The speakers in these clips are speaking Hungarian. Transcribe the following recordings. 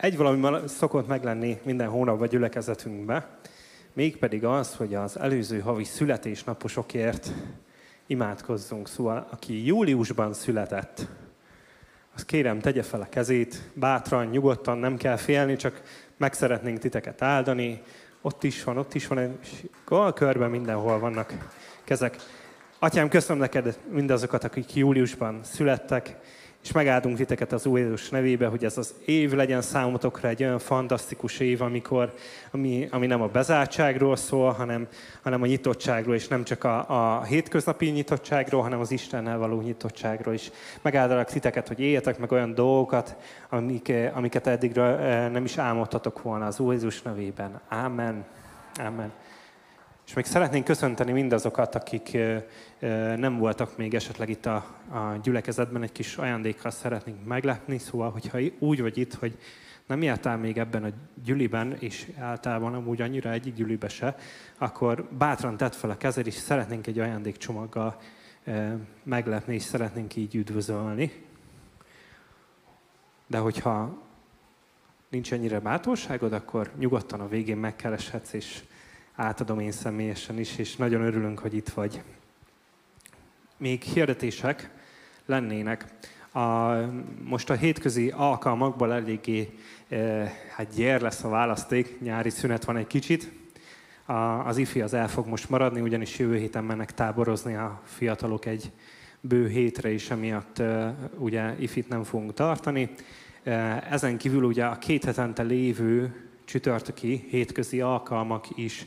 Egy valami szokott meglenni minden hónapban gyülekezetünkbe, mégpedig az, hogy az előző havi születésnaposokért imádkozzunk. Szóval, aki júliusban született, az kérem, tegye fel a kezét, bátran, nyugodtan, nem kell félni, csak meg szeretnénk titeket áldani. Ott is van, ott is van, és körben mindenhol vannak kezek. Atyám, köszönöm neked mindazokat, akik júliusban születtek, és megáldunk titeket az új Jézus nevébe, hogy ez az év legyen számotokra egy olyan fantasztikus év, amikor, ami, ami nem a bezártságról szól, hanem, hanem a nyitottságról, és nem csak a, a hétköznapi nyitottságról, hanem az Istennel való nyitottságról is. Megáldalak titeket, hogy éljetek meg olyan dolgokat, amik, amiket eddig eh, nem is álmodtatok volna az új Jézus nevében. Amen. Amen. És még szeretnénk köszönteni mindazokat, akik nem voltak még esetleg itt a, a gyülekezetben, egy kis ajándékkal szeretnénk meglepni, szóval, hogyha úgy vagy itt, hogy nem jártál még ebben a gyüliben, és általában amúgy annyira egyik gyülibe se, akkor bátran tett fel a kezed, és szeretnénk egy ajándékcsomaggal meglepni, és szeretnénk így üdvözölni. De hogyha nincs ennyire bátorságod, akkor nyugodtan a végén megkereshetsz, és átadom én személyesen is, és nagyon örülünk, hogy itt vagy. Még hirdetések lennének. A, most a hétközi alkalmakból eléggé e, hát gyér lesz a választék, nyári szünet van egy kicsit. A, az ifi az el fog most maradni, ugyanis jövő héten mennek táborozni a fiatalok egy bő hétre, és emiatt e, ugye ifit nem fogunk tartani. E, ezen kívül ugye a két hetente lévő csütörtöki hétközi alkalmak is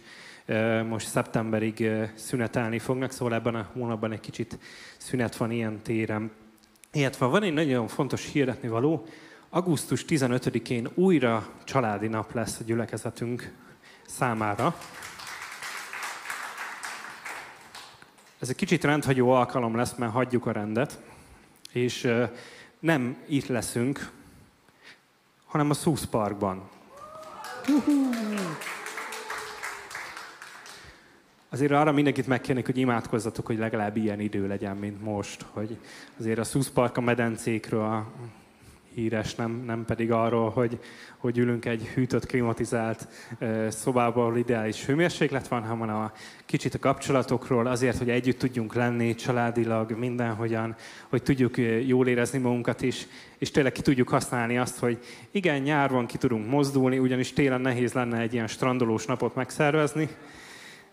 most szeptemberig szünetelni fognak, szóval ebben a hónapban egy kicsit szünet van ilyen téren. Illetve van egy nagyon fontos hirdetni való, augusztus 15-én újra családi nap lesz a gyülekezetünk számára. Ez egy kicsit rendhagyó alkalom lesz, mert hagyjuk a rendet, és nem itt leszünk, hanem a Szusz Parkban. Azért arra mindenkit megkérnék, hogy imádkozzatok, hogy legalább ilyen idő legyen, mint most. Hogy azért a Szuszpark a medencékről híres, nem, nem pedig arról, hogy, hogy ülünk egy hűtött, klimatizált szobában, ahol ideális hőmérséklet van, hanem a kicsit a kapcsolatokról, azért, hogy együtt tudjunk lenni családilag, mindenhogyan, hogy tudjuk jól érezni magunkat is, és tényleg ki tudjuk használni azt, hogy igen, nyár van, ki tudunk mozdulni, ugyanis télen nehéz lenne egy ilyen strandolós napot megszervezni,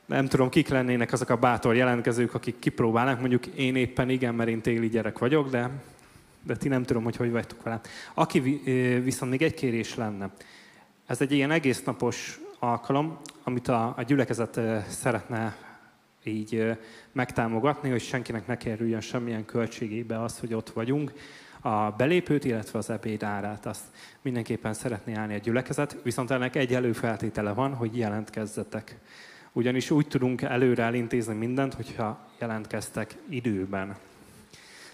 nem tudom, kik lennének azok a bátor jelentkezők, akik kipróbálnak. Mondjuk én éppen igen, mert én téli gyerek vagyok, de, de ti nem tudom, hogy hogy vagytok velem. Aki viszont még egy kérés lenne. Ez egy ilyen egész napos alkalom, amit a, a gyülekezet szeretne így megtámogatni, hogy senkinek ne kerüljön semmilyen költségébe az, hogy ott vagyunk. A belépőt, illetve az ebéd árát, azt mindenképpen szeretné állni a gyülekezet, viszont ennek egy előfeltétele van, hogy jelentkezzetek. Ugyanis úgy tudunk előre elintézni mindent, hogyha jelentkeztek időben.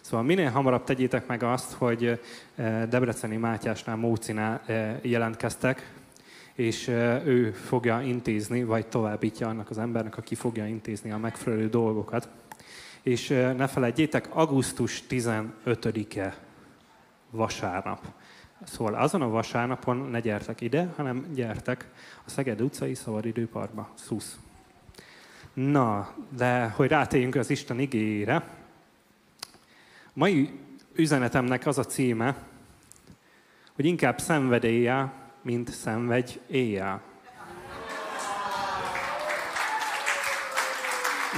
Szóval minél hamarabb tegyétek meg azt, hogy eh, Debreceni Mátyásnál, Mócinál eh, jelentkeztek, és eh, ő fogja intézni, vagy továbbítja annak az embernek, aki fogja intézni a megfelelő dolgokat. És ne felejtjétek, augusztus 15-e vasárnap. Szóval azon a vasárnapon ne gyertek ide, hanem gyertek a Szeged utcai szabadidőparkba, szusz. Na, de hogy rátérjünk az Isten igényére, mai üzenetemnek az a címe, hogy inkább szenvedélye, mint szenvedj éjjel.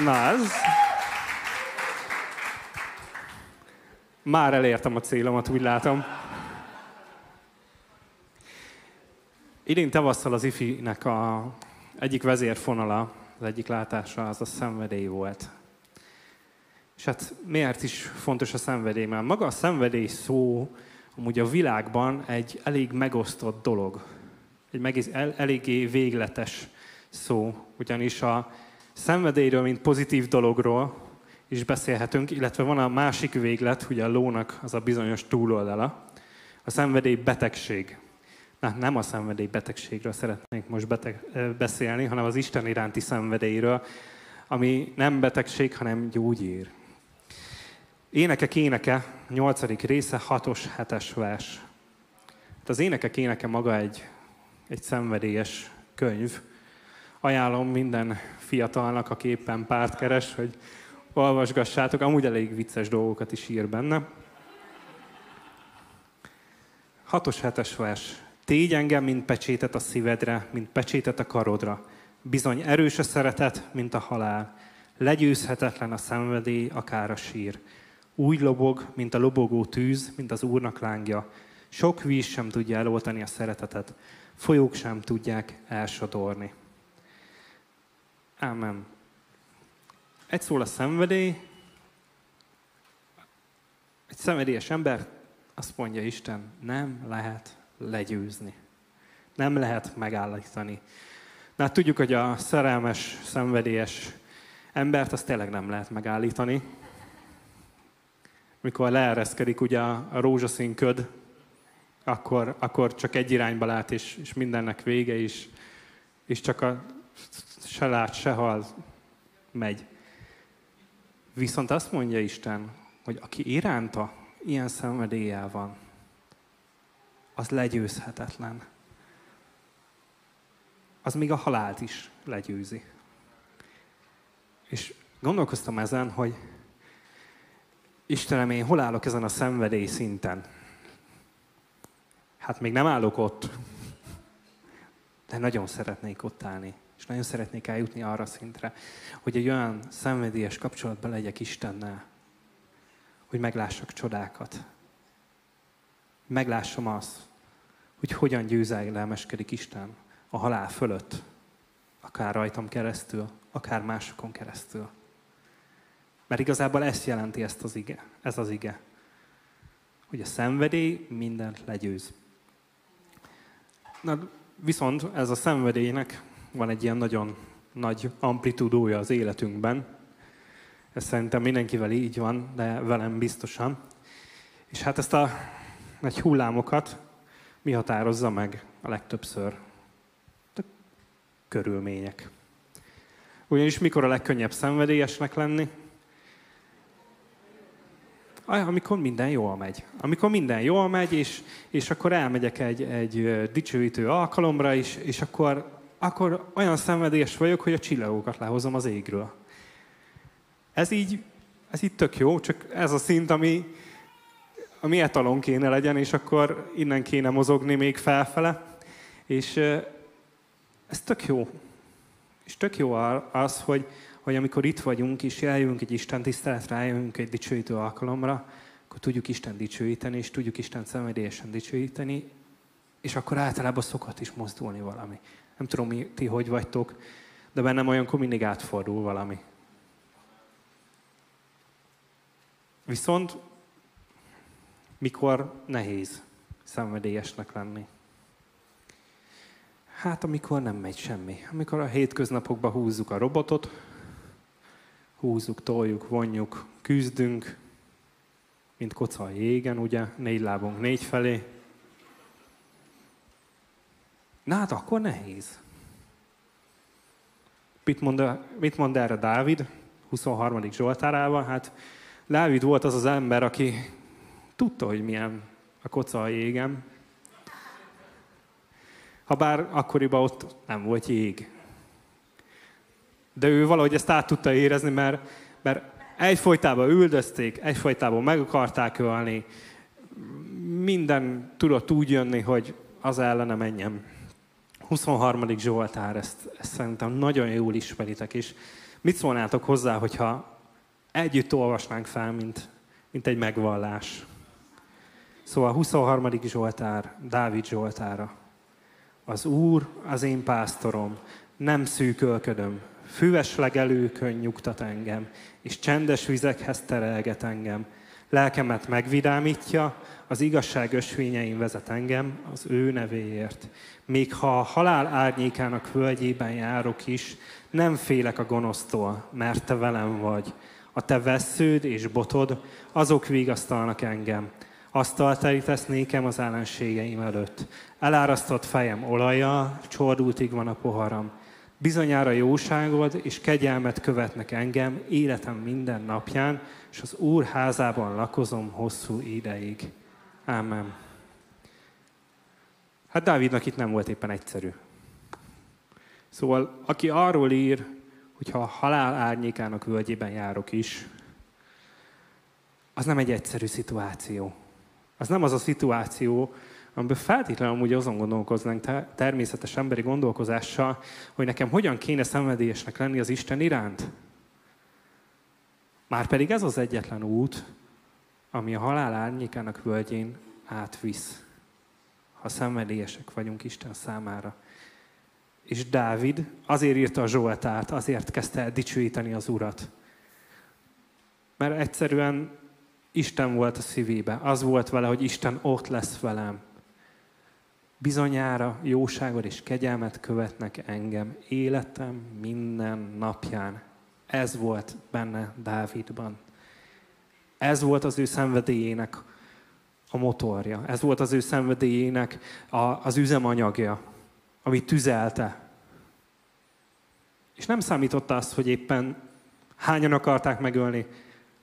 Na ez... Már elértem a célomat, úgy látom. Idén tavasszal az IFI-nek a egyik vezérfonala az egyik látása az a szenvedély volt. És hát miért is fontos a szenvedély? Mert maga a szenvedély szó amúgy a világban egy elég megosztott dolog. Egy meg, el, eléggé végletes szó. Ugyanis a szenvedélyről, mint pozitív dologról is beszélhetünk, illetve van a másik véglet, ugye a lónak az a bizonyos túloldala. A szenvedély betegség. Na, nem a szenvedélybetegségről szeretnék most beteg, beszélni, hanem az Isten iránti szenvedélyről, ami nem betegség, hanem gyógyír. Énekek éneke, 8. része, 6-os, 7-es vers. De az énekek éneke maga egy, egy szenvedélyes könyv. Ajánlom minden fiatalnak, aki éppen párt keres, hogy olvasgassátok. Amúgy elég vicces dolgokat is ír benne. Hatos hetes vers. Tégy engem, mint pecsétet a szívedre, mint pecsétet a karodra. Bizony erős a szeretet, mint a halál. Legyőzhetetlen a szenvedély, akár a sír. Úgy lobog, mint a lobogó tűz, mint az Úrnak lángja. Sok víz sem tudja eloltani a szeretetet, folyók sem tudják elsodorni. Ámen. Egy szól a szenvedély, egy szenvedélyes ember, azt mondja Isten, nem lehet legyőzni. Nem lehet megállítani. Na hát tudjuk, hogy a szerelmes, szenvedélyes embert azt tényleg nem lehet megállítani. Mikor leereszkedik ugye a rózsaszín köd, akkor, akkor csak egy irányba lát, és, és mindennek vége is, és csak a se lát, se hal, megy. Viszont azt mondja Isten, hogy aki iránta ilyen szenvedéllyel van, az legyőzhetetlen. Az még a halált is legyőzi. És gondolkoztam ezen, hogy Istenem, én hol állok ezen a szenvedély szinten? Hát még nem állok ott, de nagyon szeretnék ott állni. És nagyon szeretnék eljutni arra szintre, hogy egy olyan szenvedélyes kapcsolatban legyek Istennel, hogy meglássak csodákat. Meglássam azt, hogy hogyan győzelmeskedik Isten a halál fölött, akár rajtam keresztül, akár másokon keresztül. Mert igazából ezt jelenti ezt az ige, ez az ige. Hogy a szenvedély mindent legyőz. Na, viszont ez a szenvedélynek van egy ilyen nagyon nagy amplitudója az életünkben. Ez szerintem mindenkivel így van, de velem biztosan. És hát ezt a nagy hullámokat mi határozza meg a legtöbbször? A körülmények. Ugyanis mikor a legkönnyebb szenvedélyesnek lenni? Amikor minden jól megy. Amikor minden jól megy, és, és akkor elmegyek egy, egy dicsőítő alkalomra is, és akkor, akkor olyan szenvedélyes vagyok, hogy a csillagokat lehozom az égről. Ez így, ez így tök jó, csak ez a szint, ami, ami etalon kéne legyen, és akkor innen kéne mozogni még felfele. És ez tök jó. És tök jó az, hogy, hogy amikor itt vagyunk, és eljövünk egy Isten tiszteletre, eljövünk egy dicsőítő alkalomra, akkor tudjuk Isten dicsőíteni, és tudjuk Isten szenvedélyesen dicsőíteni, és akkor általában szokott is mozdulni valami. Nem tudom, ti hogy vagytok, de bennem olyankor mindig átfordul valami. Viszont mikor nehéz szenvedélyesnek lenni? Hát amikor nem megy semmi. Amikor a hétköznapokban húzzuk a robotot, húzzuk, toljuk, vonjuk, küzdünk, mint koca a jégen, ugye, négy lábunk négy felé. Na hát akkor nehéz. Mit mond, mit mond erre Dávid 23. Zsoltárában? Hát Dávid volt az az ember, aki tudta, hogy milyen a koca a jégem. Habár akkoriban ott nem volt jég. De ő valahogy ezt át tudta érezni, mert, mert egyfolytában üldözték, egyfolytában meg akarták ölni, minden tudott úgy jönni, hogy az ellene menjem. 23. Zsoltár, ezt, ezt szerintem nagyon jól ismeritek, és mit szólnátok hozzá, hogyha együtt olvasnánk fel, mint, mint egy megvallás. Szóval 23. Zsoltár, Dávid Zsoltára. Az Úr az én pásztorom, nem szűkölködöm, füves legelőkön nyugtat engem, és csendes vizekhez terelget engem. Lelkemet megvidámítja, az igazság ösvényein vezet engem az ő nevéért. Még ha a halál árnyékának völgyében járok is, nem félek a gonosztól, mert te velem vagy. A te vesződ és botod, azok vigasztalnak engem. Asztalt terítesz nékem az ellenségeim előtt. Elárasztott fejem olaja, csordultig van a poharam. Bizonyára jóságod és kegyelmet követnek engem életem minden napján, és az Úr házában lakozom hosszú ideig. Ámen. Hát Dávidnak itt nem volt éppen egyszerű. Szóval, aki arról ír, hogy ha a halál árnyékának völgyében járok is, az nem egy egyszerű szituáció. Az nem az a szituáció, amiben feltétlenül amúgy azon gondolkoznánk természetes emberi gondolkozással, hogy nekem hogyan kéne szenvedélyesnek lenni az Isten iránt. Márpedig ez az egyetlen út, ami a halál árnyékának völgyén átvisz, ha szenvedélyesek vagyunk Isten számára. És Dávid azért írta a Zsoltát, azért kezdte el dicsőíteni az Urat. Mert egyszerűen Isten volt a szívébe. Az volt vele, hogy Isten ott lesz velem. Bizonyára jóságod és kegyelmet követnek engem életem minden napján. Ez volt benne Dávidban. Ez volt az ő szenvedélyének a motorja. Ez volt az ő szenvedélyének a, az üzemanyagja, amit tüzelte. És nem számította azt, hogy éppen hányan akarták megölni,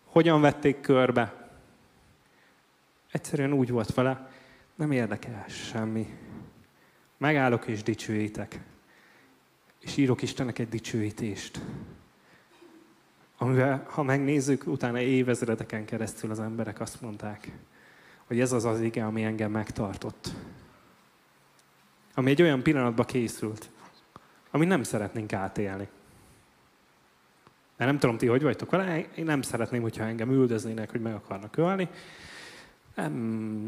hogyan vették körbe. Egyszerűen úgy volt vele, nem érdekel semmi. Megállok és dicsőítek. És írok Istennek egy dicsőítést. Amivel, ha megnézzük, utána évezredeken keresztül az emberek azt mondták, hogy ez az az ige, ami engem megtartott. Ami egy olyan pillanatba készült, amit nem szeretnénk átélni. De nem tudom, ti hogy vagytok vele, én nem szeretném, hogyha engem üldöznének, hogy meg akarnak ölni. Nem,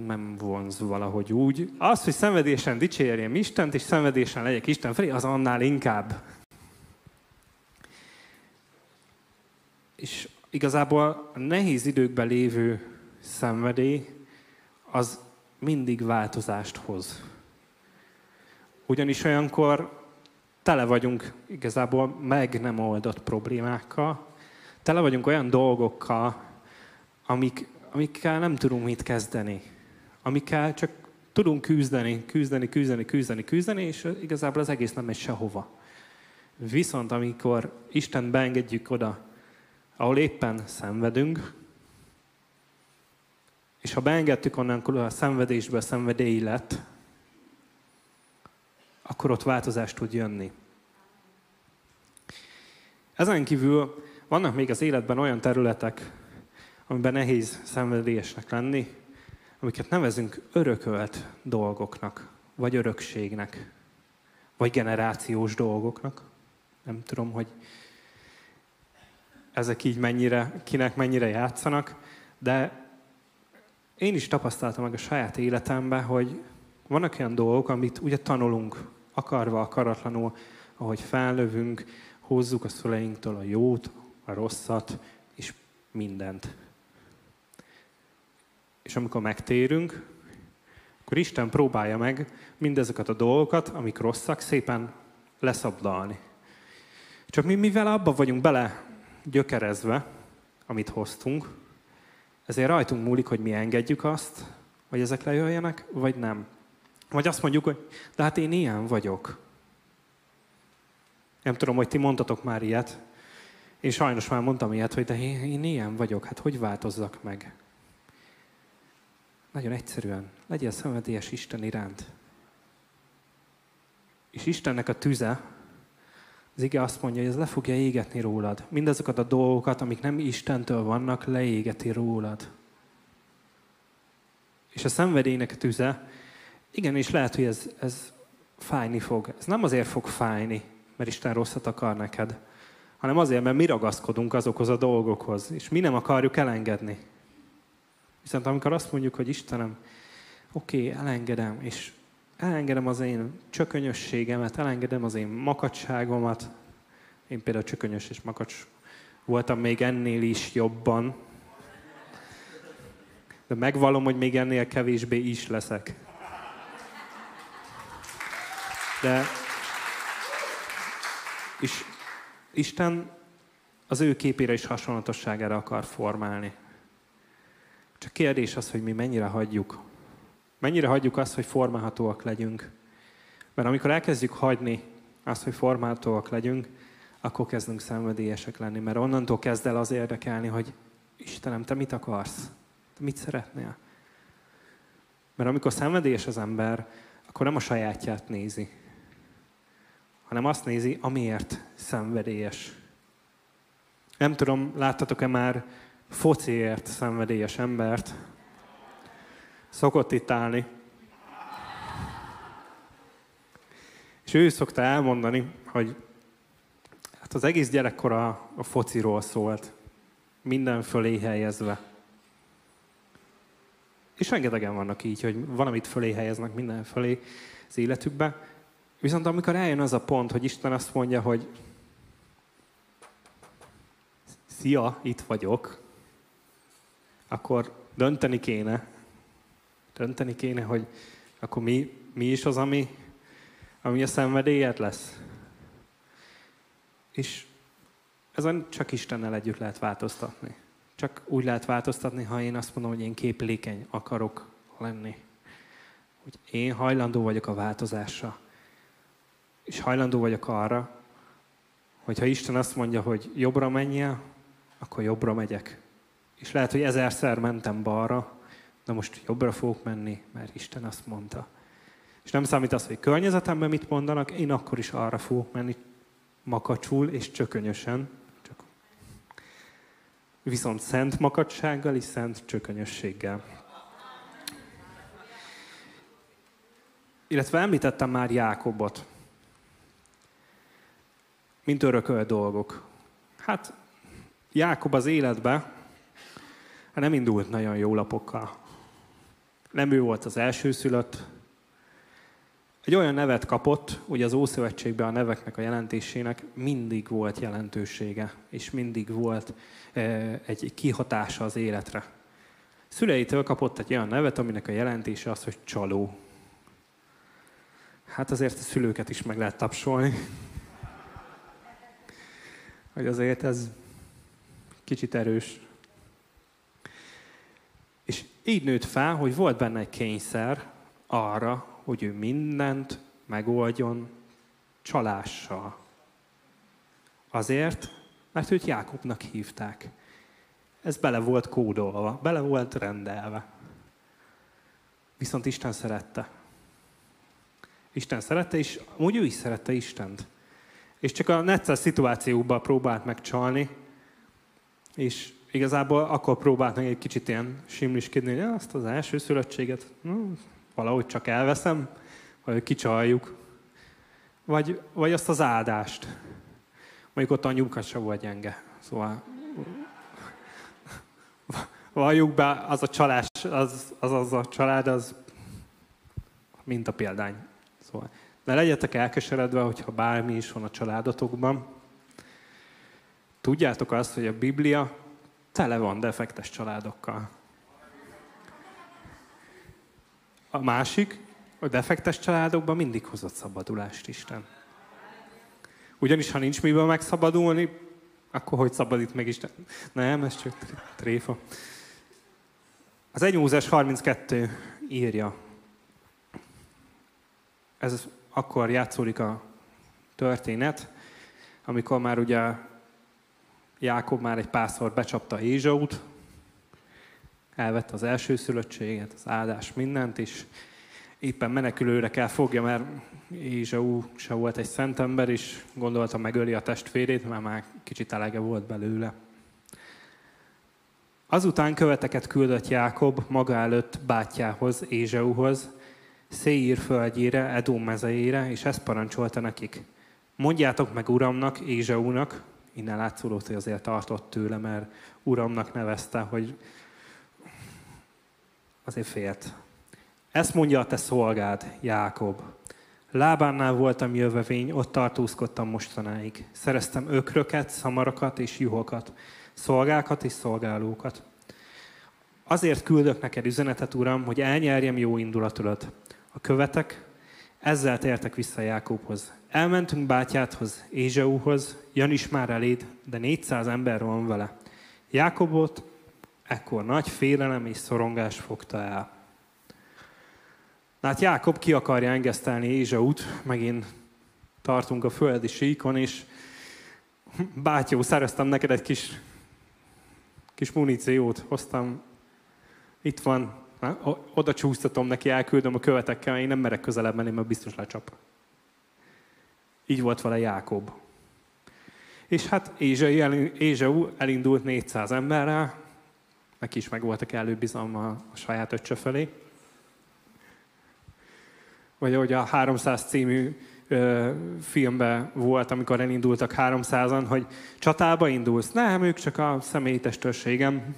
nem vonz valahogy úgy. Az, hogy szenvedésen dicsérjem Istent, és szenvedésen legyek Isten felé, az annál inkább. És igazából a nehéz időkben lévő szenvedély, az mindig változást hoz. Ugyanis olyankor tele vagyunk igazából meg nem oldott problémákkal, tele vagyunk olyan dolgokkal, amik, amikkel nem tudunk mit kezdeni, amikkel csak tudunk küzdeni, küzdeni, küzdeni, küzdeni, küzdeni, és igazából az egész nem megy sehova. Viszont amikor Isten beengedjük oda, ahol éppen szenvedünk, és ha beengedtük onnan a szenvedésbe a szenvedélyi lett, akkor ott változás tud jönni. Ezen kívül vannak még az életben olyan területek, amiben nehéz szenvedélyesnek lenni, amiket nevezünk örökölt dolgoknak, vagy örökségnek, vagy generációs dolgoknak. Nem tudom, hogy ezek így mennyire, kinek mennyire játszanak, de én is tapasztaltam meg a saját életemben, hogy vannak olyan dolgok, amit ugye tanulunk, akarva, akaratlanul, ahogy felnövünk, hozzuk a szüleinktől a jót, a rosszat, és mindent. És amikor megtérünk, akkor Isten próbálja meg mindezeket a dolgokat, amik rosszak, szépen leszabdalni. Csak mi, mivel abba vagyunk bele gyökerezve, amit hoztunk, ezért rajtunk múlik, hogy mi engedjük azt, hogy ezek lejöjjenek, vagy nem. Vagy azt mondjuk, hogy de hát én ilyen vagyok. Nem tudom, hogy ti mondtatok már ilyet. Én sajnos már mondtam ilyet, hogy de én, én ilyen vagyok, hát hogy változzak meg? Nagyon egyszerűen, legyél szenvedélyes Isten iránt. És Istennek a tüze, az ige azt mondja, hogy ez le fogja égetni rólad. Mindazokat a dolgokat, amik nem Istentől vannak, leégeti rólad. És a szenvedélynek a tüze, igen, és lehet, hogy ez, ez fájni fog. Ez nem azért fog fájni, mert Isten rosszat akar neked, hanem azért, mert mi ragaszkodunk azokhoz a dolgokhoz, és mi nem akarjuk elengedni. Viszont amikor azt mondjuk, hogy Istenem, oké, okay, elengedem, és elengedem az én csökönyösségemet, elengedem az én makacságomat. Én például csökönyös és makacs voltam még ennél is jobban. De megvalom, hogy még ennél kevésbé is leszek. De és Isten az ő képére és hasonlatosságára akar formálni. Csak kérdés az, hogy mi mennyire hagyjuk Mennyire hagyjuk azt, hogy formálhatóak legyünk. Mert amikor elkezdjük hagyni azt, hogy formálhatóak legyünk, akkor kezdünk szenvedélyesek lenni. Mert onnantól kezd el az érdekelni, hogy Istenem, te mit akarsz? Te mit szeretnél? Mert amikor szenvedélyes az ember, akkor nem a sajátját nézi, hanem azt nézi, amiért szenvedélyes. Nem tudom, láttatok-e már fociért szenvedélyes embert? Szokott itt állni. És ő szokta elmondani, hogy hát az egész gyerekkora a fociról szólt. Minden fölé helyezve. És rengetegen vannak így, hogy valamit fölé helyeznek minden fölé az életükbe. Viszont amikor eljön az a pont, hogy Isten azt mondja, hogy szia, itt vagyok, akkor dönteni kéne, dönteni kéne, hogy akkor mi, mi is az, ami, ami a szenvedélyed lesz. És ezen csak Istennel együtt lehet változtatni. Csak úgy lehet változtatni, ha én azt mondom, hogy én képlékeny akarok lenni. Hogy én hajlandó vagyok a változásra. És hajlandó vagyok arra, hogy ha Isten azt mondja, hogy jobbra menjél, akkor jobbra megyek. És lehet, hogy ezerszer mentem balra, de most jobbra fogok menni, mert Isten azt mondta. És nem számít az, hogy környezetemben mit mondanak, én akkor is arra fogok menni makacsul és csökönyösen, csak viszont szent makacsággal és szent csökönyösséggel. Illetve említettem már Jákobot, mint örökölt dolgok. Hát Jákob az életbe hát nem indult nagyon jó lapokkal. Nem ő volt az első szülött. Egy olyan nevet kapott, hogy az Ószövetségben a neveknek a jelentésének mindig volt jelentősége, és mindig volt e, egy kihatása az életre. Szüleitől kapott egy olyan nevet, aminek a jelentése az, hogy csaló. Hát azért a szülőket is meg lehet tapsolni. Hogy azért ez kicsit erős. Így nőtt fel, hogy volt benne egy kényszer arra, hogy ő mindent megoldjon csalással. Azért, mert őt Jákobnak hívták. Ez bele volt kódolva, bele volt rendelve. Viszont Isten szerette. Isten szerette, és úgy ő is szerette Istent. És csak a necces szituációkban próbált megcsalni, és igazából akkor próbált meg egy kicsit ilyen simliskedni, hogy azt az első szülöttséget no, valahogy csak elveszem, vagy kicsaljuk. Vagy, vagy azt az áldást. Mondjuk ott a anyukat se volt gyenge. Szóval valljuk be, az a csalás, az, az, az a család, az mint a példány. Szóval ne legyetek elkeseredve, hogyha bármi is van a családotokban, Tudjátok azt, hogy a Biblia tele van defektes családokkal. A másik, a defektes családokban mindig hozott szabadulást Isten. Ugyanis, ha nincs miből megszabadulni, akkor hogy szabadít meg Isten? Nem, ez csak tréfa. Az 1 Mózes 32 írja. Ez akkor játszódik a történet, amikor már ugye Jákob már egy párszor becsapta Ézsaut, elvette az első szülöttséget, az áldás mindent, és éppen menekülőre kell fogja, mert Ézsau se volt egy szent ember, és gondolta megöli a testvérét, mert már kicsit elege volt belőle. Azután követeket küldött Jákob maga előtt bátyjához, Ézsauhoz, Széír földjére, Edom mezejére, és ezt parancsolta nekik. Mondjátok meg uramnak, Ézsaunak, innen látszódott, hogy azért tartott tőle, mert uramnak nevezte, hogy azért félt. Ezt mondja a te szolgád, Jákob. Lábánnál voltam jövevény, ott tartózkodtam mostanáig. Szereztem ökröket, szamarakat és juhokat, szolgákat és szolgálókat. Azért küldök neked üzenetet, Uram, hogy elnyerjem jó indulatodat. A követek, ezzel tértek vissza Jákobhoz. Elmentünk bátyádhoz, Ézsauhoz, jön is már eléd, de 400 ember van vele. Jákobot ekkor nagy félelem és szorongás fogta el. Hát Jákob ki akarja engesztelni Ézsaut, megint tartunk a földi síkon, és bátyó, szereztem neked egy kis, kis muníciót, hoztam, itt van, Na, oda csúsztatom neki, elküldöm a követekkel, én nem merek közelebb menni, mert biztos lecsap. Így volt vele Jákob. És hát Ézsau elindult 400 emberrel, neki is meg voltak előbizalma a saját öccse felé. Vagy ahogy a 300 című ö, filmben volt, amikor elindultak 300-an, hogy csatába indulsz? Nem, ők csak a személyi testőrségem.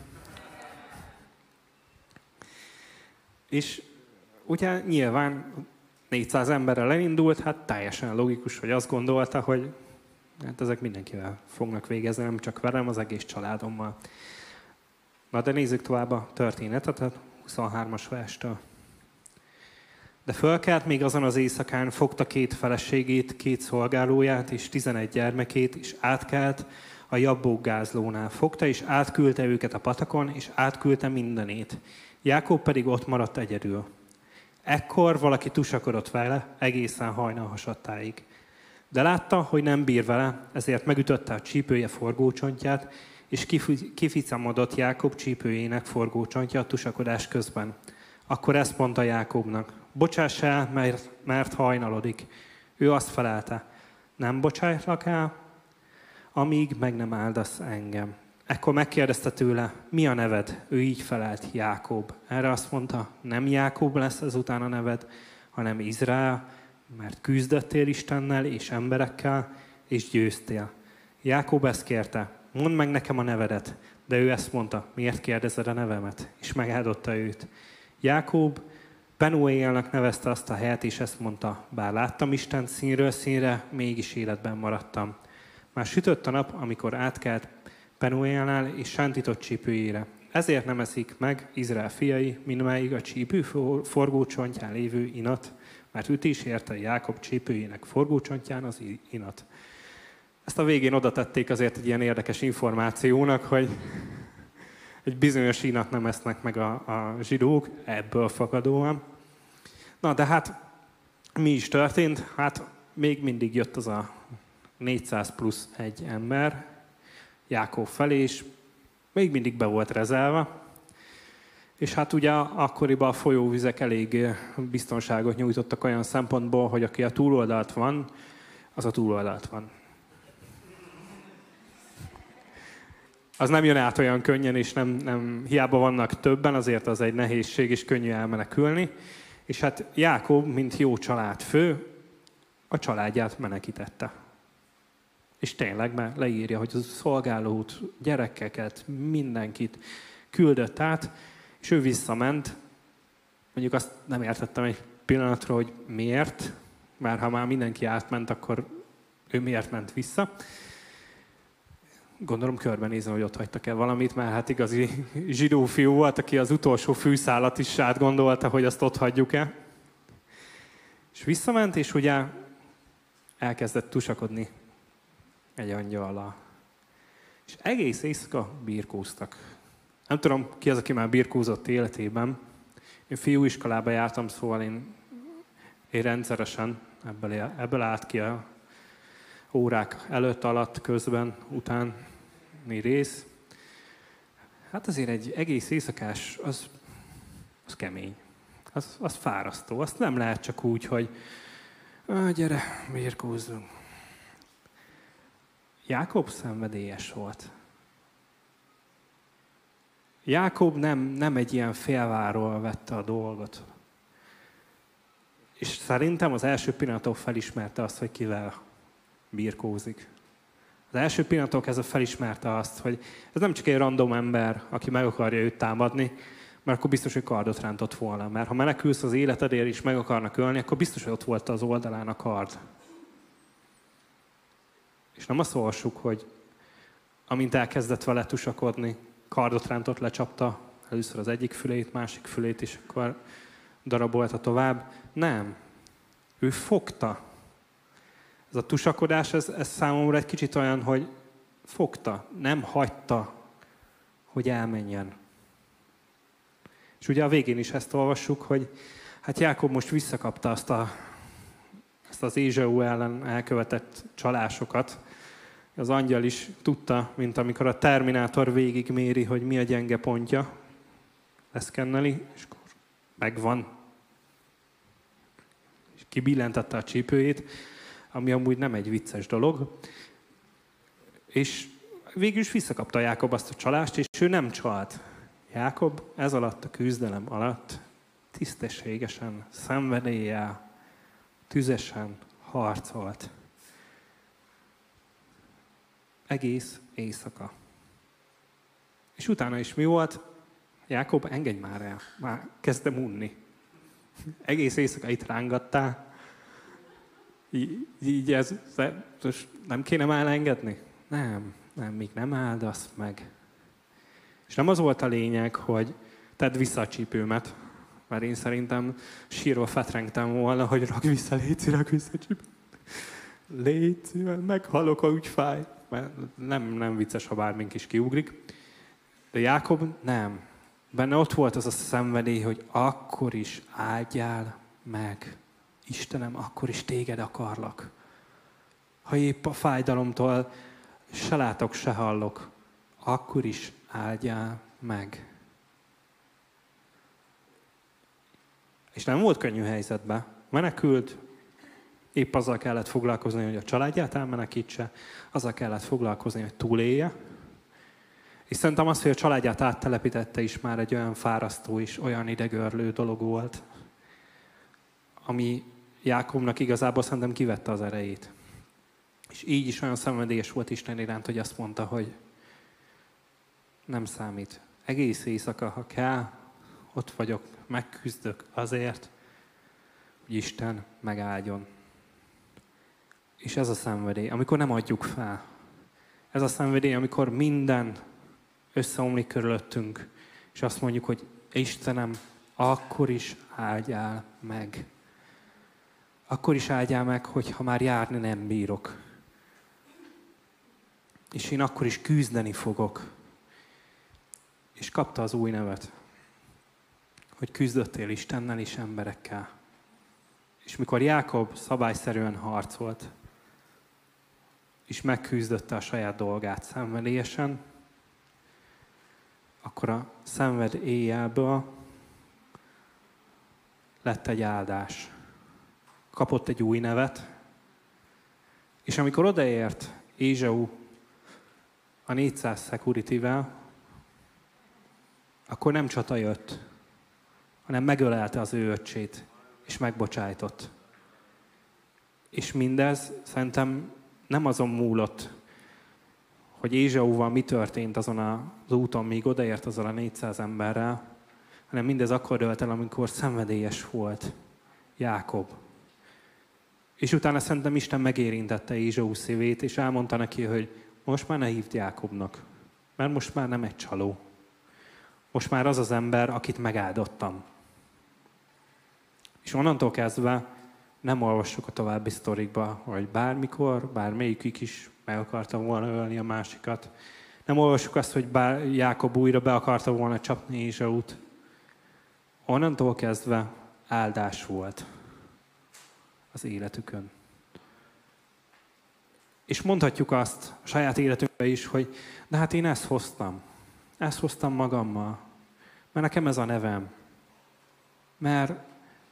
És ugye nyilván 400 emberrel elindult, hát teljesen logikus, hogy azt gondolta, hogy hát ezek mindenkivel fognak végezni, nem csak velem, az egész családommal. Na de nézzük tovább a történetet, a 23-as verstől. De fölkelt még azon az éjszakán, fogta két feleségét, két szolgálóját és tizenegy gyermekét, és átkelt a jabbók gázlónál. Fogta és átküldte őket a patakon, és átküldte mindenét. Jákob pedig ott maradt egyedül. Ekkor valaki tusakodott vele egészen hajnal hasadtáig. De látta, hogy nem bír vele, ezért megütötte a csípője forgócsontját, és kificamodott Jákob csípőjének forgócsontja a tusakodás közben. Akkor ezt mondta Jákobnak, bocsáss el, mert, mert hajnalodik. Ő azt felelte, nem bocsájtlak el, amíg meg nem áldasz engem. Ekkor megkérdezte tőle, mi a neved? Ő így felelt, Jákob. Erre azt mondta, nem Jákob lesz ezután a neved, hanem Izrael, mert küzdöttél Istennel és emberekkel, és győztél. Jákob ezt kérte, mondd meg nekem a nevedet. De ő ezt mondta, miért kérdezed a nevemet? És megáldotta őt. Jákob Penuélnak nevezte azt a helyet, és ezt mondta, bár láttam Isten színről színre, mégis életben maradtam. Már sütött a nap, amikor átkelt Penuélnál és sántított csípőjére. Ezért nem eszik meg Izrael fiai, mindmáig a csípő forgócsontján lévő inat, mert üt is érte Jákob csípőjének forgócsontján az inat. Ezt a végén oda tették azért egy ilyen érdekes információnak, hogy egy bizonyos inat nem esznek meg a, a zsidók, ebből fakadóan. Na, de hát mi is történt? Hát még mindig jött az a 400 plusz egy ember Jákob felé, és még mindig be volt rezelve. És hát ugye akkoriban a folyóvizek elég biztonságot nyújtottak olyan szempontból, hogy aki a túloldalt van, az a túloldalt van. az nem jön át olyan könnyen, és nem, nem, hiába vannak többen, azért az egy nehézség, és könnyű elmenekülni. És hát Jákob, mint jó családfő, a családját menekítette. És tényleg mert leírja, hogy a szolgálót, gyerekeket, mindenkit küldött át, és ő visszament. Mondjuk azt nem értettem egy pillanatra, hogy miért, mert ha már mindenki átment, akkor ő miért ment vissza gondolom körbenézem, hogy ott hagytak el valamit, mert hát igazi zsidó fiú volt, aki az utolsó fűszálat is átgondolta, hogy azt ott hagyjuk-e. És visszament, és ugye elkezdett tusakodni egy angyallal. És egész éjszaka birkóztak. Nem tudom, ki az, aki már birkózott életében. Én fiúiskolába jártam, szóval én, én rendszeresen ebből, ebből állt ki a órák előtt, alatt, közben, után rész. Hát azért egy egész éjszakás, az, az kemény. Az, az fárasztó. Azt nem lehet csak úgy, hogy gyere, birkózzunk. Jákob szenvedélyes volt. Jákob nem, nem egy ilyen félváról vette a dolgot. És szerintem az első pillanatok felismerte azt, hogy kivel birkózik. Az első pillanatok ez a felismerte azt, hogy ez nem csak egy random ember, aki meg akarja őt támadni, mert akkor biztos, hogy kardot rántott volna. Mert ha menekülsz az életedért és meg akarnak ölni, akkor biztos, hogy ott volt az oldalán a kard. És nem azt olvassuk, hogy amint elkezdett vele tusakodni, kardot rántott, lecsapta először az egyik fülét, másik fülét, és akkor darabolta tovább. Nem. Ő fogta ez a tusakodás, ez, ez számomra egy kicsit olyan, hogy fogta, nem hagyta, hogy elmenjen. És ugye a végén is ezt olvassuk, hogy hát Jákob most visszakapta azt, a, azt az Ézsau ellen elkövetett csalásokat. Az angyal is tudta, mint amikor a Terminátor végigméri, hogy mi a gyenge pontja, leszkenneli, és akkor megvan. És kibillentette a csípőjét, ami amúgy nem egy vicces dolog. És végül is visszakapta Jákob azt a csalást, és ő nem csalt. Jákob ez alatt a küzdelem alatt tisztességesen, szenvedéllyel, tüzesen harcolt. Egész éjszaka. És utána is mi volt? Jákob, engedj már el, már kezdtem unni. Egész éjszaka itt rángattál. Így, így ez, most nem kéne már engedni? Nem, nem, még nem áldasz meg. És nem az volt a lényeg, hogy tedd vissza a csípőmet, mert én szerintem sírva fetrengtem volna, hogy rak vissza, légy rak vissza a csípőmet. Légy meghalok, úgy fáj. Mert nem, nem vicces, ha bármink is kiugrik. De Jákob nem. Benne ott volt az a szenvedély, hogy akkor is áldjál meg. Istenem, akkor is téged akarlak. Ha épp a fájdalomtól se látok, se hallok, akkor is áldjál meg. És nem volt könnyű helyzetben. Menekült, épp azzal kellett foglalkozni, hogy a családját elmenekítse, azzal kellett foglalkozni, hogy túlélje. És szerintem az, hogy a családját áttelepítette is már egy olyan fárasztó és olyan idegörlő dolog volt, ami Jákobnak igazából szerintem kivette az erejét. És így is olyan szenvedélyes volt Isten iránt, hogy azt mondta, hogy nem számít. Egész éjszaka, ha kell, ott vagyok, megküzdök azért, hogy Isten megáldjon. És ez a szenvedély, amikor nem adjuk fel. Ez a szenvedély, amikor minden összeomlik körülöttünk, és azt mondjuk, hogy Istenem, akkor is áldjál meg. Akkor is áldjál meg, hogyha már járni nem bírok. És én akkor is küzdeni fogok. És kapta az új nevet, hogy küzdöttél Istennel és emberekkel. És mikor Jákob szabályszerűen harcolt, és megküzdötte a saját dolgát szenvedélyesen, akkor a szenved éjjelből lett egy áldás. Kapott egy új nevet, és amikor odaért Ézsau a 400 security akkor nem csata jött, hanem megölelte az ő öccsét, és megbocsájtott. És mindez szerintem nem azon múlott, hogy Ézsauval mi történt azon az úton, míg odaért azzal a 400 emberrel, hanem mindez akkor dölt el, amikor szenvedélyes volt Jákob. És utána szerintem Isten megérintette Ézsau szívét, és elmondta neki, hogy most már ne hívd Jákobnak, mert most már nem egy csaló. Most már az az ember, akit megáldottam. És onnantól kezdve nem olvassuk a további sztorikba, hogy bármikor, bármelyikük is meg akarta volna ölni a másikat. Nem olvassuk azt, hogy bár Jákob újra be akarta volna csapni Ézsaut. Onnantól kezdve áldás volt az életükön. És mondhatjuk azt a saját életünkbe is, hogy de hát én ezt hoztam. Ezt hoztam magammal. Mert nekem ez a nevem. Mert,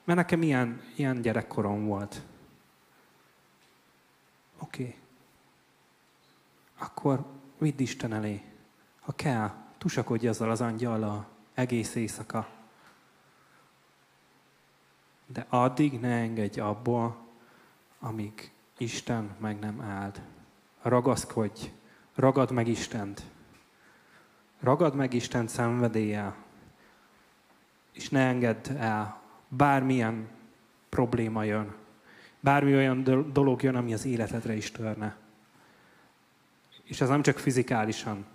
mert nekem ilyen, ilyen gyerekkorom volt. Oké. Okay. Akkor vidd Isten elé. Ha kell, tusakodj azzal az angyallal egész éjszaka. De addig ne engedj abból, amíg Isten meg nem áld. Ragaszkodj, ragad meg Istent. Ragad meg Isten szenvedéllyel, és ne engedd el, bármilyen probléma jön, bármi olyan dolog jön, ami az életedre is törne. És ez nem csak fizikálisan,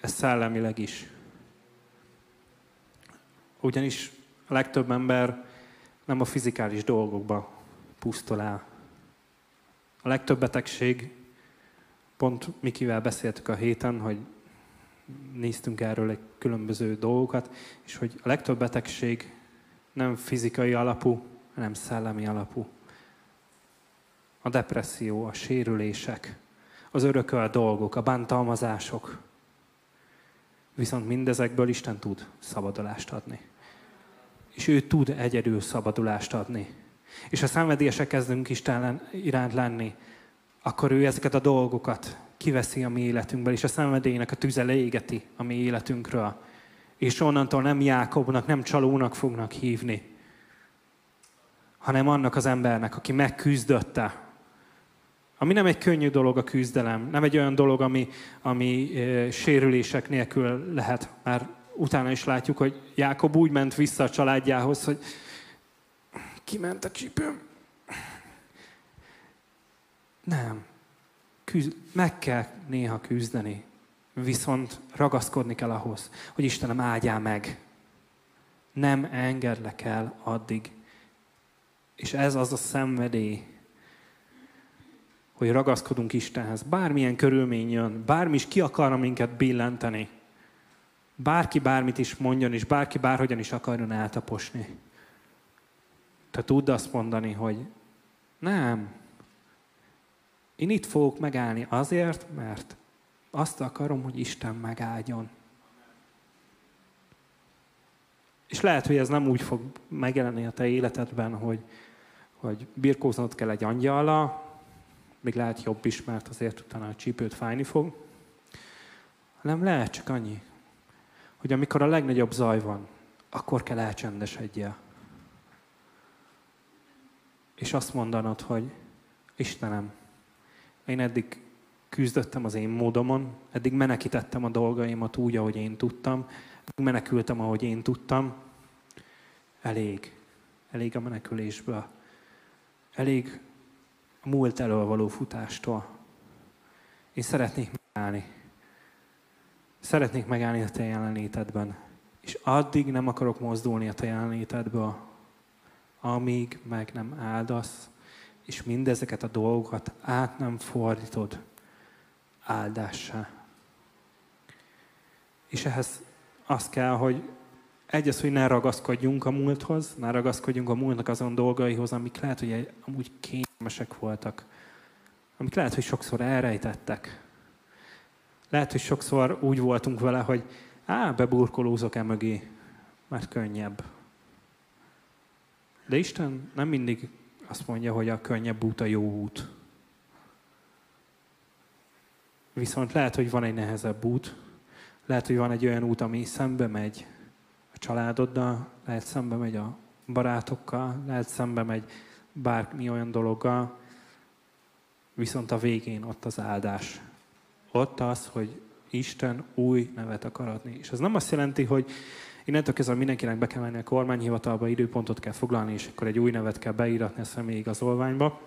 ez szellemileg is. Ugyanis a legtöbb ember nem a fizikális dolgokba pusztul el. A legtöbb betegség, pont Mikivel beszéltük a héten, hogy néztünk erről egy különböző dolgokat, és hogy a legtöbb betegség nem fizikai alapú, hanem szellemi alapú. A depresszió, a sérülések, az örökölt dolgok, a bántalmazások. Viszont mindezekből Isten tud szabadulást adni. és ő tud egyedül szabadulást adni. És ha szenvedélyesek kezdünk Isten iránt lenni, akkor ő ezeket a dolgokat kiveszi a mi életünkből, és a szenvedélynek a tüze leégeti a mi életünkről. És onnantól nem Jákobnak, nem csalónak fognak hívni, hanem annak az embernek, aki megküzdötte. Ami nem egy könnyű dolog a küzdelem, nem egy olyan dolog, ami, ami e, sérülések nélkül lehet. Már utána is látjuk, hogy Jákob úgy ment vissza a családjához, hogy kiment a csípőm. Nem. Küzd, meg kell néha küzdeni, viszont ragaszkodni kell ahhoz, hogy Istenem áldjál meg. Nem engedlek el addig. És ez az a szenvedély, hogy ragaszkodunk Istenhez. Bármilyen körülmény jön, bármi is ki akar minket billenteni. Bárki bármit is mondjon, és bárki bárhogyan is akarjon eltaposni. Te tudd azt mondani, hogy nem, én itt fogok megállni azért, mert azt akarom, hogy Isten megáldjon. És lehet, hogy ez nem úgy fog megjelenni a te életedben, hogy, hogy birkóznod kell egy angyalla, még lehet jobb is, mert azért utána a csípőt fájni fog, hanem lehet csak annyi, hogy amikor a legnagyobb zaj van, akkor kell elcsendesedjél. És azt mondanod, hogy Istenem, én eddig küzdöttem az én módomon, eddig menekítettem a dolgaimat úgy, ahogy én tudtam, eddig menekültem, ahogy én tudtam. Elég. Elég a menekülésből. Elég a múlt elől való futástól. Én szeretnék megállni. Szeretnék megállni a te jelenlétedben. És addig nem akarok mozdulni a te jelenlétedből, amíg meg nem áldasz, és mindezeket a dolgokat át nem fordítod áldássá. És ehhez az kell, hogy egyes, hogy ne ragaszkodjunk a múlthoz, ne ragaszkodjunk a múltnak azon dolgaihoz, amik lehet, hogy amúgy kényelmesek voltak. Amik lehet, hogy sokszor elrejtettek. Lehet, hogy sokszor úgy voltunk vele, hogy á, beburkolózok e mögé, mert könnyebb. De Isten nem mindig azt mondja, hogy a könnyebb út a jó út. Viszont lehet, hogy van egy nehezebb út, lehet, hogy van egy olyan út, ami szembe megy a családoddal, lehet szembe megy a barátokkal, lehet szembe megy bármi olyan dologgal, viszont a végén ott az áldás. Ott az, hogy Isten új nevet akar adni. És ez nem azt jelenti, hogy Innentől kezdve mindenkinek be kell menni a kormányhivatalba, időpontot kell foglalni, és akkor egy új nevet kell beíratni a személyi igazolványba.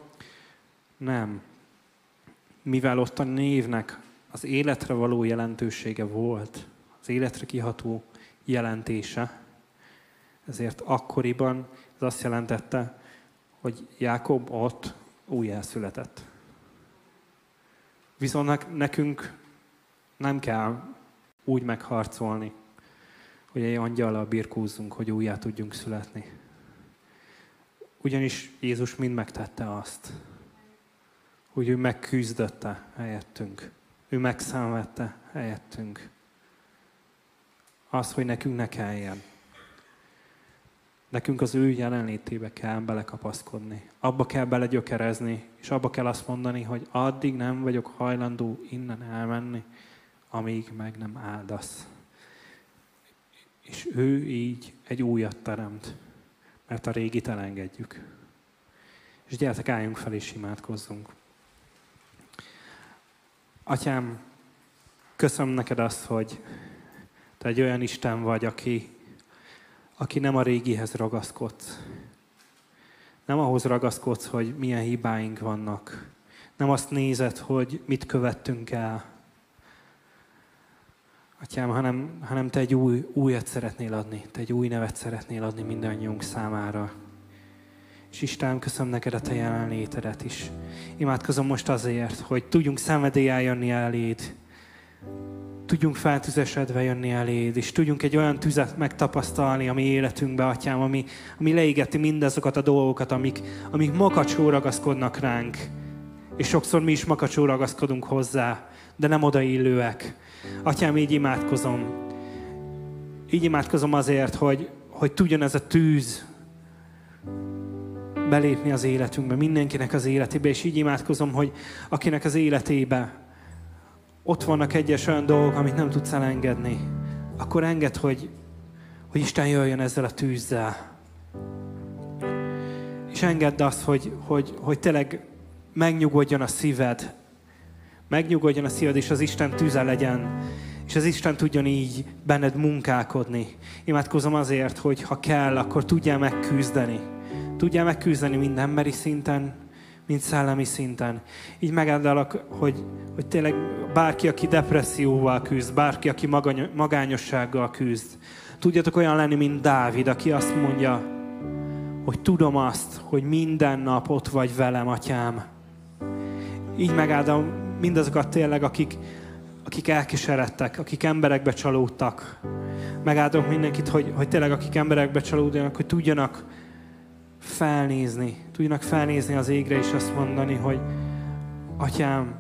Nem. Mivel ott a névnek az életre való jelentősége volt, az életre kiható jelentése, ezért akkoriban ez azt jelentette, hogy Jákob ott újjászületett. Viszont nekünk nem kell úgy megharcolni, hogy egy angyallal birkózzunk, hogy újjá tudjunk születni. Ugyanis Jézus mind megtette azt, hogy ő megküzdötte helyettünk. Ő megszenvedte helyettünk. Az, hogy nekünk ne kelljen. Nekünk az ő jelenlétébe kell belekapaszkodni. Abba kell belegyökerezni, és abba kell azt mondani, hogy addig nem vagyok hajlandó innen elmenni, amíg meg nem áldasz és ő így egy újat teremt, mert a régit elengedjük. És gyertek, álljunk fel és imádkozzunk. Atyám, köszönöm neked azt, hogy te egy olyan Isten vagy, aki, aki nem a régihez ragaszkodsz. Nem ahhoz ragaszkodsz, hogy milyen hibáink vannak. Nem azt nézed, hogy mit követtünk el, Atyám, hanem, hanem Te egy új, újat szeretnél adni, Te egy új nevet szeretnél adni mindannyiunk számára. És Istenem, köszönöm neked a Te jelenlétedet is. Imádkozom most azért, hogy tudjunk szenvedéllyel jönni eléd, tudjunk feltüzesedve jönni eléd, és tudjunk egy olyan tüzet megtapasztalni a mi életünkbe, Atyám, ami, ami leégeti mindazokat a dolgokat, amik, amik makacsó ragaszkodnak ránk. És sokszor mi is makacsó ragaszkodunk hozzá, de nem odaillőek. Atyám, így imádkozom. Így imádkozom azért, hogy, hogy tudjon ez a tűz belépni az életünkbe, mindenkinek az életébe, és így imádkozom, hogy akinek az életébe ott vannak egyes olyan dolgok, amit nem tudsz elengedni, akkor enged, hogy, hogy Isten jöjjön ezzel a tűzzel. És engedd azt, hogy, hogy, hogy tényleg megnyugodjon a szíved. Megnyugodjon a szíved, és az Isten tűze legyen. És az Isten tudjon így benned munkálkodni. Imádkozom azért, hogy ha kell, akkor tudjál megküzdeni. Tudjál megküzdeni mind emberi szinten, mind szellemi szinten. Így megáldalak, hogy, hogy tényleg bárki, aki depresszióval küzd, bárki, aki magányossággal küzd, tudjatok olyan lenni, mint Dávid, aki azt mondja, hogy tudom azt, hogy minden nap ott vagy velem, atyám. Így megáldom mindazokat tényleg, akik, akik elkeseredtek, akik emberekbe csalódtak. Megáldom mindenkit, hogy, hogy tényleg akik emberekbe csalódnak, hogy tudjanak felnézni, tudjanak felnézni az égre és azt mondani, hogy Atyám,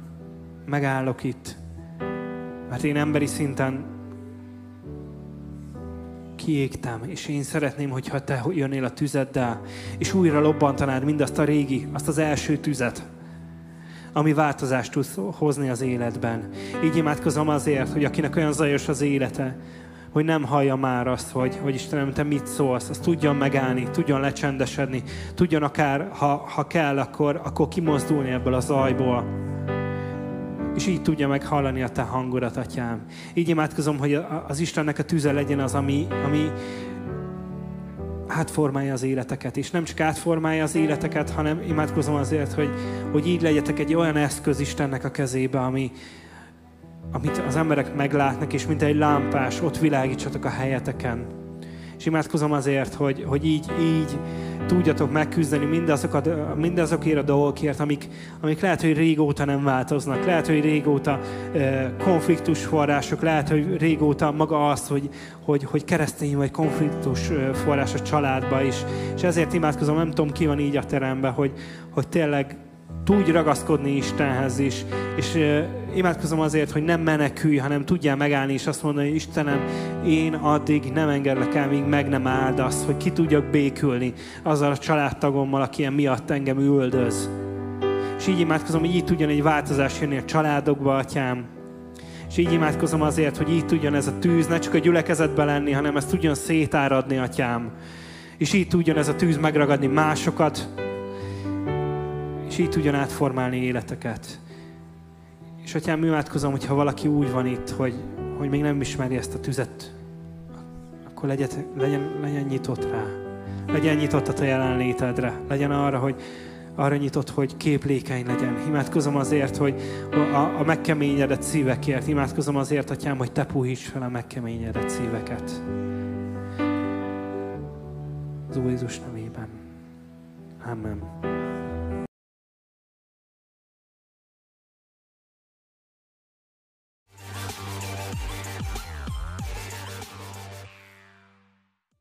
megállok itt, mert én emberi szinten kiégtem, és én szeretném, hogyha te jönnél a tüzeddel, és újra lobbantanád mindazt a régi, azt az első tüzet, ami változást tud hozni az életben. Így imádkozom azért, hogy akinek olyan zajos az élete, hogy nem hallja már azt, hogy, hogy Istenem, te mit szólsz, azt tudjon megállni, tudjon lecsendesedni, tudjon akár, ha, ha kell, akkor, akkor kimozdulni ebből a zajból. És így tudja meghallani a te hangodat, atyám. Így imádkozom, hogy az Istennek a tüze legyen az, ami, ami átformálja az életeket, és nem csak átformálja az életeket, hanem imádkozom azért, hogy, hogy így legyetek egy olyan eszköz Istennek a kezébe, ami, amit az emberek meglátnak, és mint egy lámpás, ott világítsatok a helyeteken. És imádkozom azért, hogy, hogy így, így tudjatok megküzdeni mindazokat, mindazokért a dolgokért, amik, amik lehet, hogy régóta nem változnak. Lehet, hogy régóta konfliktus források, lehet, hogy régóta maga az, hogy, hogy, hogy keresztény vagy konfliktus forrás a családba is. És ezért imádkozom, nem tudom, ki van így a teremben, hogy, hogy tényleg tudj ragaszkodni Istenhez is, és uh, imádkozom azért, hogy nem menekülj, hanem tudjál megállni, és azt mondani, Istenem, én addig nem engedlek el, míg meg nem áldasz, hogy ki tudjak békülni azzal a családtagommal, aki miatt engem üldöz. És így imádkozom, hogy így tudjon egy változás jönni a családokba, atyám. És így imádkozom azért, hogy így tudjon ez a tűz ne csak a gyülekezetben lenni, hanem ezt tudjon szétáradni, atyám. És így tudjon ez a tűz megragadni másokat, és így tudjon átformálni életeket. És atyám, imádkozom, hogyha valaki úgy van itt, hogy, hogy még nem ismeri ezt a tüzet, akkor legyen, legyen, legyen nyitott rá. Legyen nyitott a te jelenlétedre. Legyen arra, hogy arra nyitott, hogy képlékeny legyen. Imádkozom azért, hogy a, a megkeményedett szívekért. Imádkozom azért, atyám, hogy te puhíts fel a megkeményedett szíveket. Az Úr Jézus nevében. Amen.